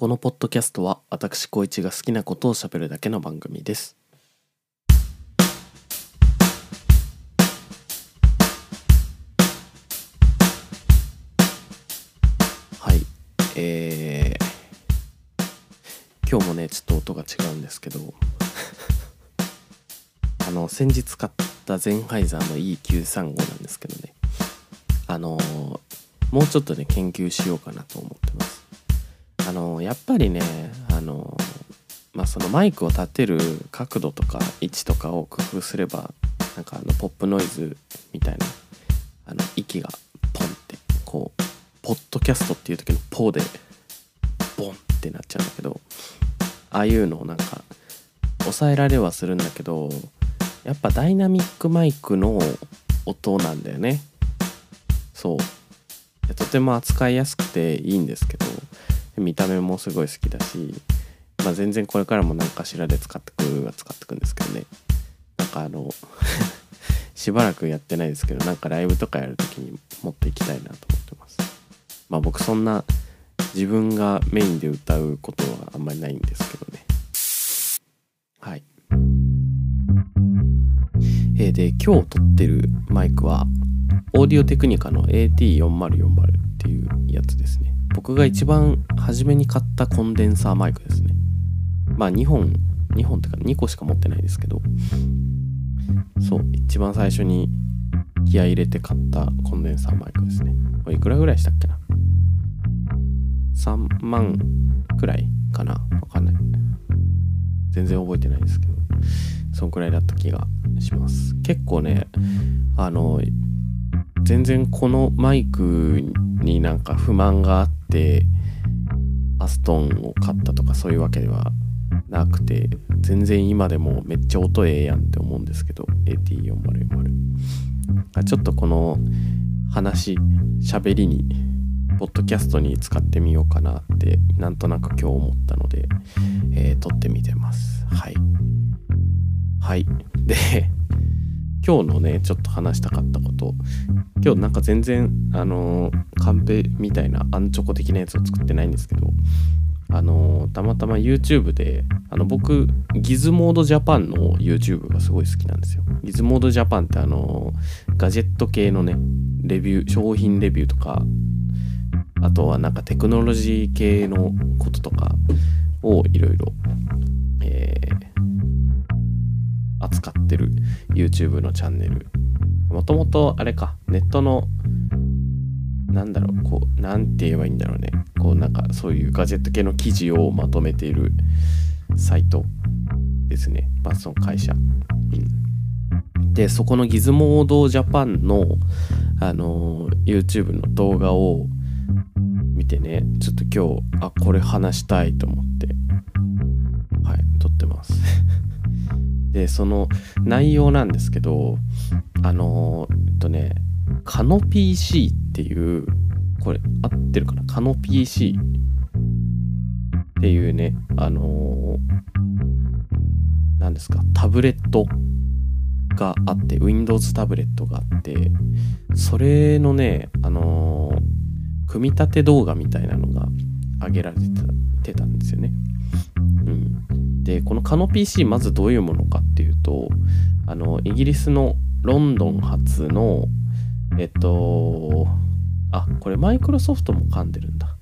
このポッドキャストは私光一が好きなことを喋るだけの番組です。はいえー、今日もねちょっと音が違うんですけど あの先日買ったゼンハイザーの E935 なんですけどねあのもうちょっとね研究しようかなと思ってます。やっぱりねあのまあそのマイクを立てる角度とか位置とかを工夫すればなんかあのポップノイズみたいなあの息がポンってこうポッドキャストっていう時のポーでボンってなっちゃうんだけどああいうのをなんか抑えられはするんだけどやっぱダイナミックマイクの音なんだよね。そう。とても扱いやすくていいんですけど見た目もすごい好きだし、まあ、全然これからも何かしらで使ってくは使ってくんですけどね。なんかあの しばらくやってないですけどなんかライブとかやるときに持っていきたいなと思ってます。まあ僕そんな自分がメインで歌うことはあんまりないんですけどね。はい。えー、で今日撮ってるマイクはオーディオテクニカの AT4040 っていうやつですね。僕が一番初めに買ったコンデンサーマイクですね。まあ2本、2本ってか2個しか持ってないですけど、そう、一番最初に気合入れて買ったコンデンサーマイクですね。これいくらぐらいしたっけな ?3 万くらいかな？わかんない。全然覚えてないですけど、そんくらいだった気がします。結構ね、あの、全然このマイクになんか不満があってアストンを買ったとかそういうわけではなくて全然今でもめっちゃ音ええやんって思うんですけど AT404 ちょっとこの話喋りにポッドキャストに使ってみようかなってなんとなく今日思ったので、えー、撮ってみてます。はい。はい。で今日のねちょっと話したかったこと。今日なんか全然あの、カンペみたいなアンチョコ的なやつを作ってないんですけどあの、たまたま YouTube であの僕ギズモードジャパンの YouTube がすごい好きなんですよ。ギズモードジャパンってあの、ガジェット系のねレビュー商品レビューとかあとはなんかテクノロジー系のこととかをいろいろ扱ってる YouTube のチャンネル。もともとあれか。ネットのなんだろう。こうなんて言えばいいんだろうね。こうなんかそういうガジェット系の記事をまとめているサイトですね。まあその会社、うん、でそこのギズモードジャパンのあの YouTube の動画を見てね。ちょっと今日あこれ話したいと思って。でその内容なんですけどあのえっとねカノ PC っていうこれ合ってるかな？カノ PC っていうねあの何ですか？タブレットがあって Windows タブレットがあってそれのねあの組み立て動画みたいなのが上げられてたんですよね。でこのカノ PC まずどういうものかっていうとあのイギリスのロンドン発のえっとあこれマイクロソフトも噛んでるんだ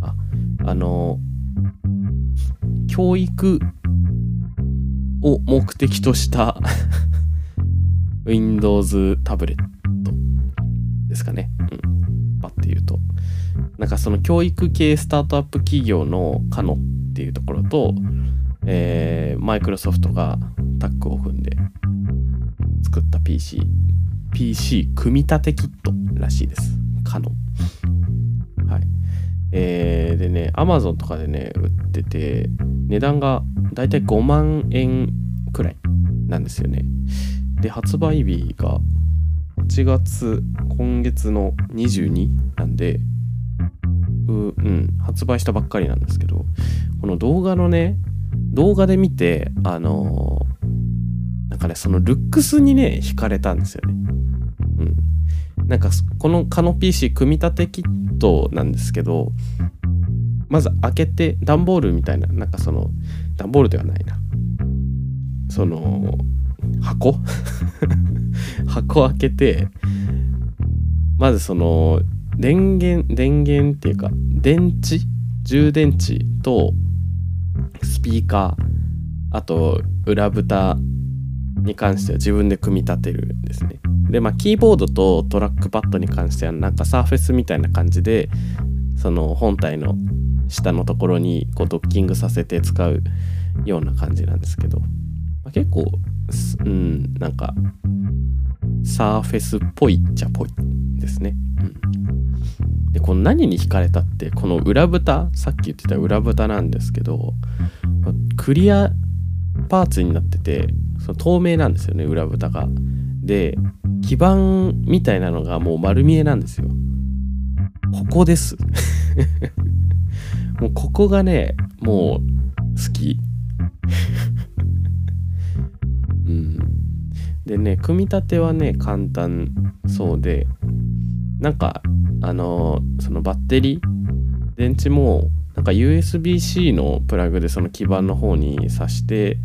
ああの教育を目的とした Windows タブレットですかね。うん。パっていうと。なんかその教育系スタートアップ企業のカノっていうところと、えー、マイクロソフトがタッグを踏んで作った PC。PC 組み立てキットらしいです。カノン。はい。えー、でね、Amazon とかでね、売ってて、値段がだいたい5万円くらいなんですよね。で、発売日が8月、今月の22なんで、う、うん、発売したばっかりなんですけど、この動画のね、動画で見て、あのー、なんかね、そのルックスにね、惹かれたんですよね。うん。なんか、このカノ PC 組み立てキットなんですけど、まず開けて段ボールみたいななんかその段ボールではないなその箱？箱開けてまずその電源電源っていうか電池？充電池とスピーカーあと裏蓋に関しては自分で組み立てるんですね。でまあキーボードとトラックパッドに関してはなんかサーフェスみたいな感じでその本体の下のところにこうドッキングさせて使うような感じなんですけど、まあ、結構うんなんかサーフェスっぽいっちゃぽいですね。うん、でこの何に惹かれたってこの裏蓋さっき言ってた裏蓋なんですけどクリアパーツになっててその透明なんですよね裏蓋が。で基板みたいなのがもう丸見えなんですよ。ここです もうここがねもう好き うんでね組み立てはね簡単そうでなんかあの、そのバッテリー電池もなんか USB-C のプラグでその基板の方に挿して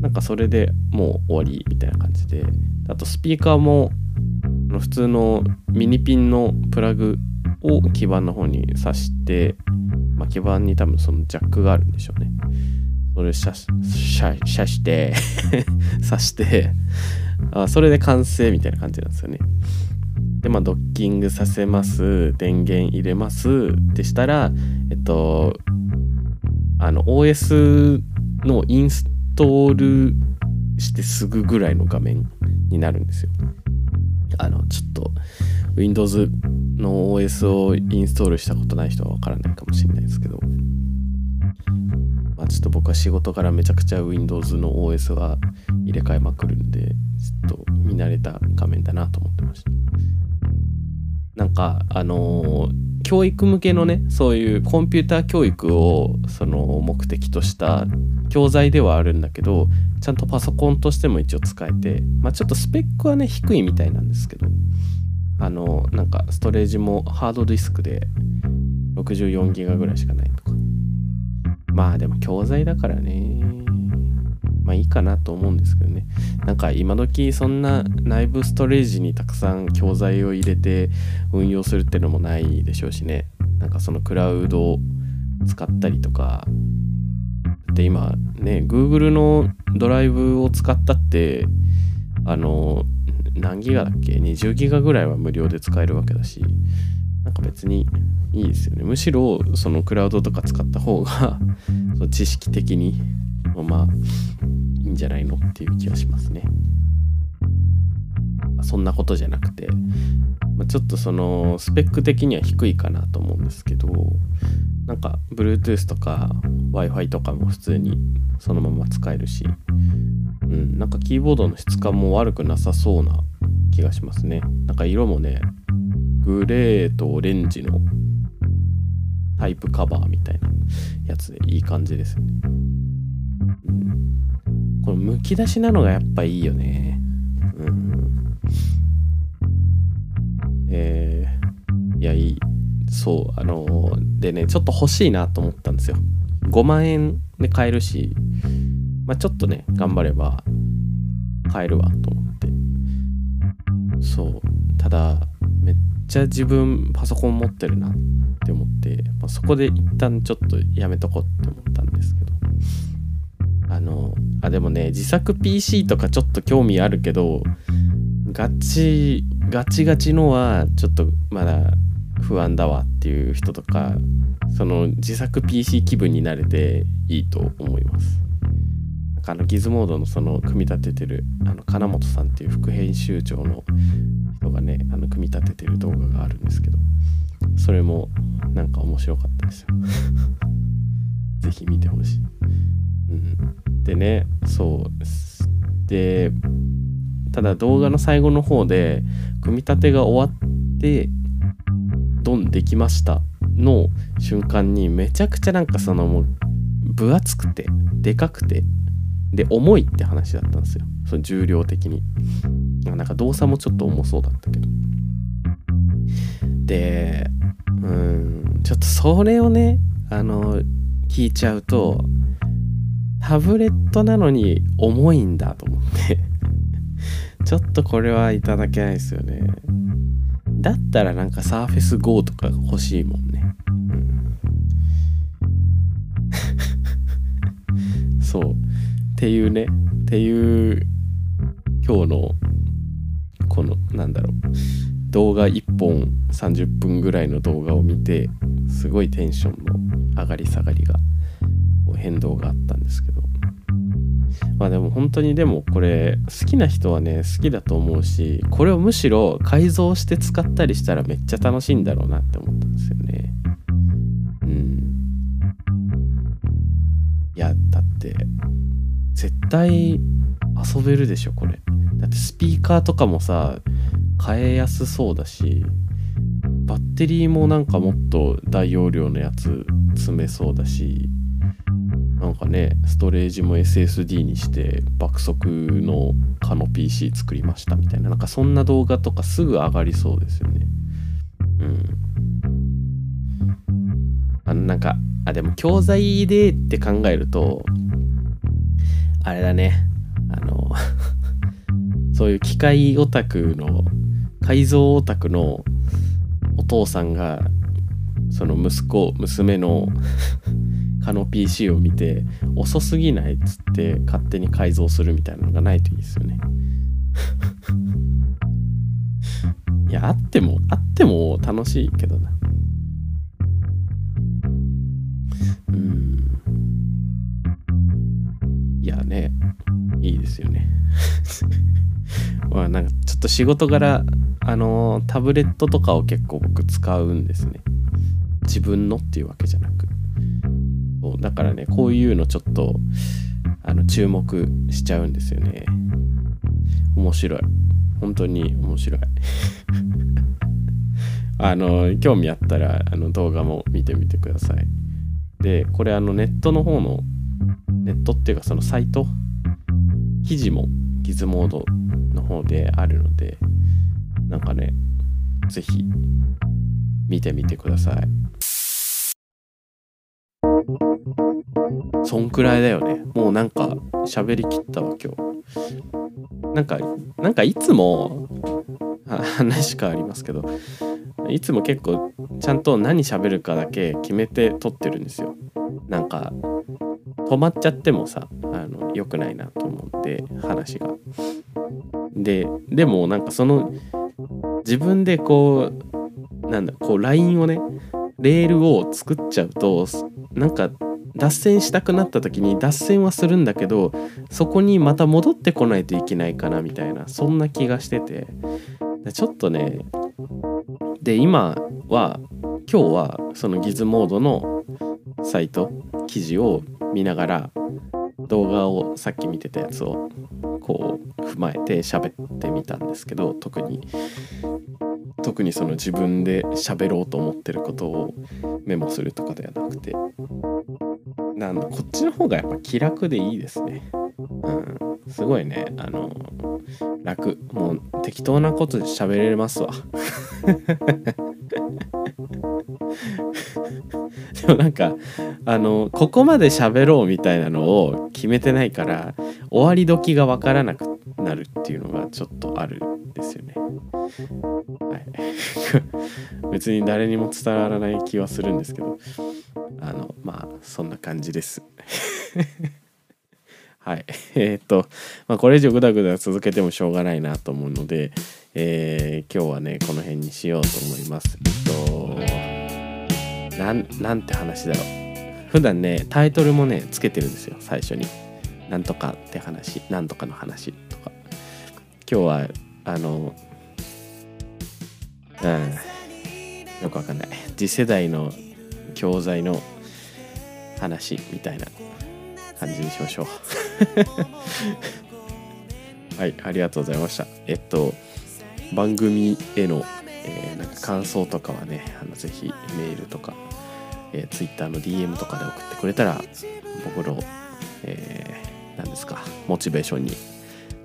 なんかそれでもう終わりみたいな感じであとスピーカーも普通のミニピンのプラグを基板の方に挿して、まあ、基板に多分そのジャックがあるんでしょうね。それ刺刺して 刺してあそれで完成みたいな感じなんですよね。でまあドッキングさせます電源入れますでしたらえっとあの OS のインストールしてすぐぐらいの画面になるんですよ。あのちょっと Windows の OS をインストールしたことない人はわからないかもしれないですけど、まあ、ちょっと僕は仕事からめちゃくちゃ Windows の OS は入れ替えまくるんでちょっと見慣れた画面だなと思ってましたなんかあのー、教育向けのねそういうコンピューター教育をその目的とした教材ではあるんだけどちゃんとパソコンとしても一応使えてまあちょっとスペックはね低いみたいなんですけどあのなんかストレージもハードディスクで64ギガぐらいしかないとか。まあでも教材だからね。まあいいかなと思うんですけどねなんか今時そんな内部ストレージにたくさん教材を入れて運用するっていうのもないでしょうしねなんかそのクラウドを使ったりとかで今ね Google のドライブを使ったってあの何ギガだっけ ?20 ギガぐらいは無料で使えるわけだし、なんか別にいいですよね。むしろそのクラウドとか使った方が そ知識的にまあいんじゃないのっていう気はしますね。そんなことじゃなくて、まあ、ちょっとそのスペック的には低いかなと思うんですけどなんか Bluetooth とか Wi-Fi とかも普通にそのまま使えるしうん、なんかキーボードの質感も悪くなさそうな気がしますね。なんか色もね、グレーとオレンジのタイプカバーみたいなやつでいい感じですよね。このむき出しなのがやっぱいいよね。うん。えー、いや、いい。そう、あのー、でね、ちょっと欲しいなと思ったんですよ。5万円で買えるし、まあ、ちょっとね頑張れば買えるわと思ってそうただめっちゃ自分パソコン持ってるなって思って、まあ、そこで一旦ちょっとやめとこうって思ったあでもね自作 PC とかちょっと興味あるけどガチガチガチのはちょっとまだ不安だわっていう人とかその自作 PC 気分になれていいと思います。あのギズモードのその組み立ててるあの金本さんっていう副編集長の人がねあの組み立ててる動画があるんですけどそれもなんか面白かったですよ。是非見てほしい、でねそう。でただ動画の最後の方で組み立てが終わってドンできましたの瞬間にめちゃくちゃなんかそのもう分厚くてでかくてで重いって話だったんですよ。その重量的に。なんか動作もちょっと重そうだったけど。でうんちょっとそれをねあの聞いちゃうとタブレットなのに重いんだと思って。ちょっとこれはいただけないですよね。だったらなんかサーフェス GO とか欲しいもんね、うん、そう。っていうね。っていう今日のこのなんだろう。動画1本30分ぐらいの動画を見てすごいテンションの上がり下がりが変動があったんですけど。まあでも本当にでもこれ好きな人はね好きだと思うしこれをむしろ改造して使ったりしたらめっちゃ楽しいんだろうなって思ったんですよね。うん。いやだって絶対遊べるでしょこれ。だってスピーカーとかもさ変えやすそうだしバッテリーもなんかもっと大容量のやつ積めそうだし。なんかねストレージも SSD にして爆速のカノ PC 作りましたみたいな。なんかそんな動画とかすぐ上がりそうですよね。うん。あのなんかあでも教材でって考えるとあれだね。あの そういう機械オタクの改造オタクのお父さんがその息子娘のカノ PC を見て遅すぎないっつって勝手に改造するみたいなのがないといいですよね。いやあってもあっても楽しいけどな。うん。いやねいいですよね。まあなんかちょっと仕事柄あのタブレットとかを結構僕使うんですね。自分のっていうわけじゃなく。そうだからねこういうのちょっとあの注目しちゃうんですよね。面白い。本当に面白い。あの興味あったらあの動画も見てみてください。でこれあのネットの方のネットっていうかそのサイト？記事もギズモードの方であるのでなんかね是非見てみてください。そんくらいだよね。もうなんか喋りきったわ今日。なんかなんかいつも 話変わりますけどいつも結構ちゃんと何喋るかだけ決めて撮ってるんですよ。なんか止まっちゃってもさあの良くないなと思って話が。ででもなんかその自分でこうなんだこうラインをねレールを作っちゃうとなんか脱線したくなった時に脱線はするんだけどそこにまた戻ってこないといけないかなみたいなそんな気がしてて。ちょっとねで今は今日はそのギズモードのサイト記事を見ながら動画をさっき見てたやつをこう踏まえて喋ってみたんですけど特に特にその自分で喋ろうと思ってることをメモするとかではなくて。なんだこっちの方がやっぱ気楽でいいですね。うん。すごいね。あの楽。もう適当なことで喋れますわ。でもなんかあのここまで喋ろうみたいなのを決めてないから終わり時が分からなくなるっていうのがちょっとあるんですよね。はい、別に誰にも伝わらない気はするんですけど。あのまあそんな感じです。はい。えー、っと、まあ、これ以上グダグダ続けてもしょうがないなと思うので、えー、今日はね、この辺にしようと思います。えっと、なん、なんて話だろう。普段ね、タイトルもね、つけてるんですよ、最初に。なんとかって話、なんとかの話とか。今日は、あの、うん、よくわかんない。次世代の教材の話みたいな感じにしましょう。はいありがとうございました。えっと番組への、えー、なんか感想とかはねあのぜひメールとか、えー、Twitter の DM とかで送ってくれたら僕の、えー、何ですかモチベーションに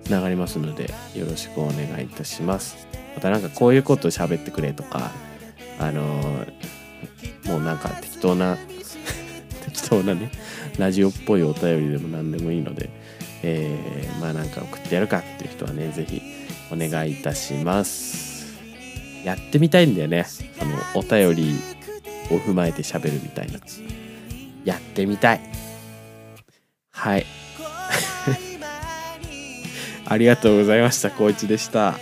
つながりますのでよろしくお願いいたします。またなんかこういうこと喋ってくれとかあのー、もうなんか適当な 適当なねラジオっぽいお便りでも何でもいいので、えー、まあなんか送ってやるかっていう人はね是非お願いいたします。やってみたいんだよね。そのお便りを踏まえて喋るみたいな。やってみたい。はい。ありがとうございました。光一でした。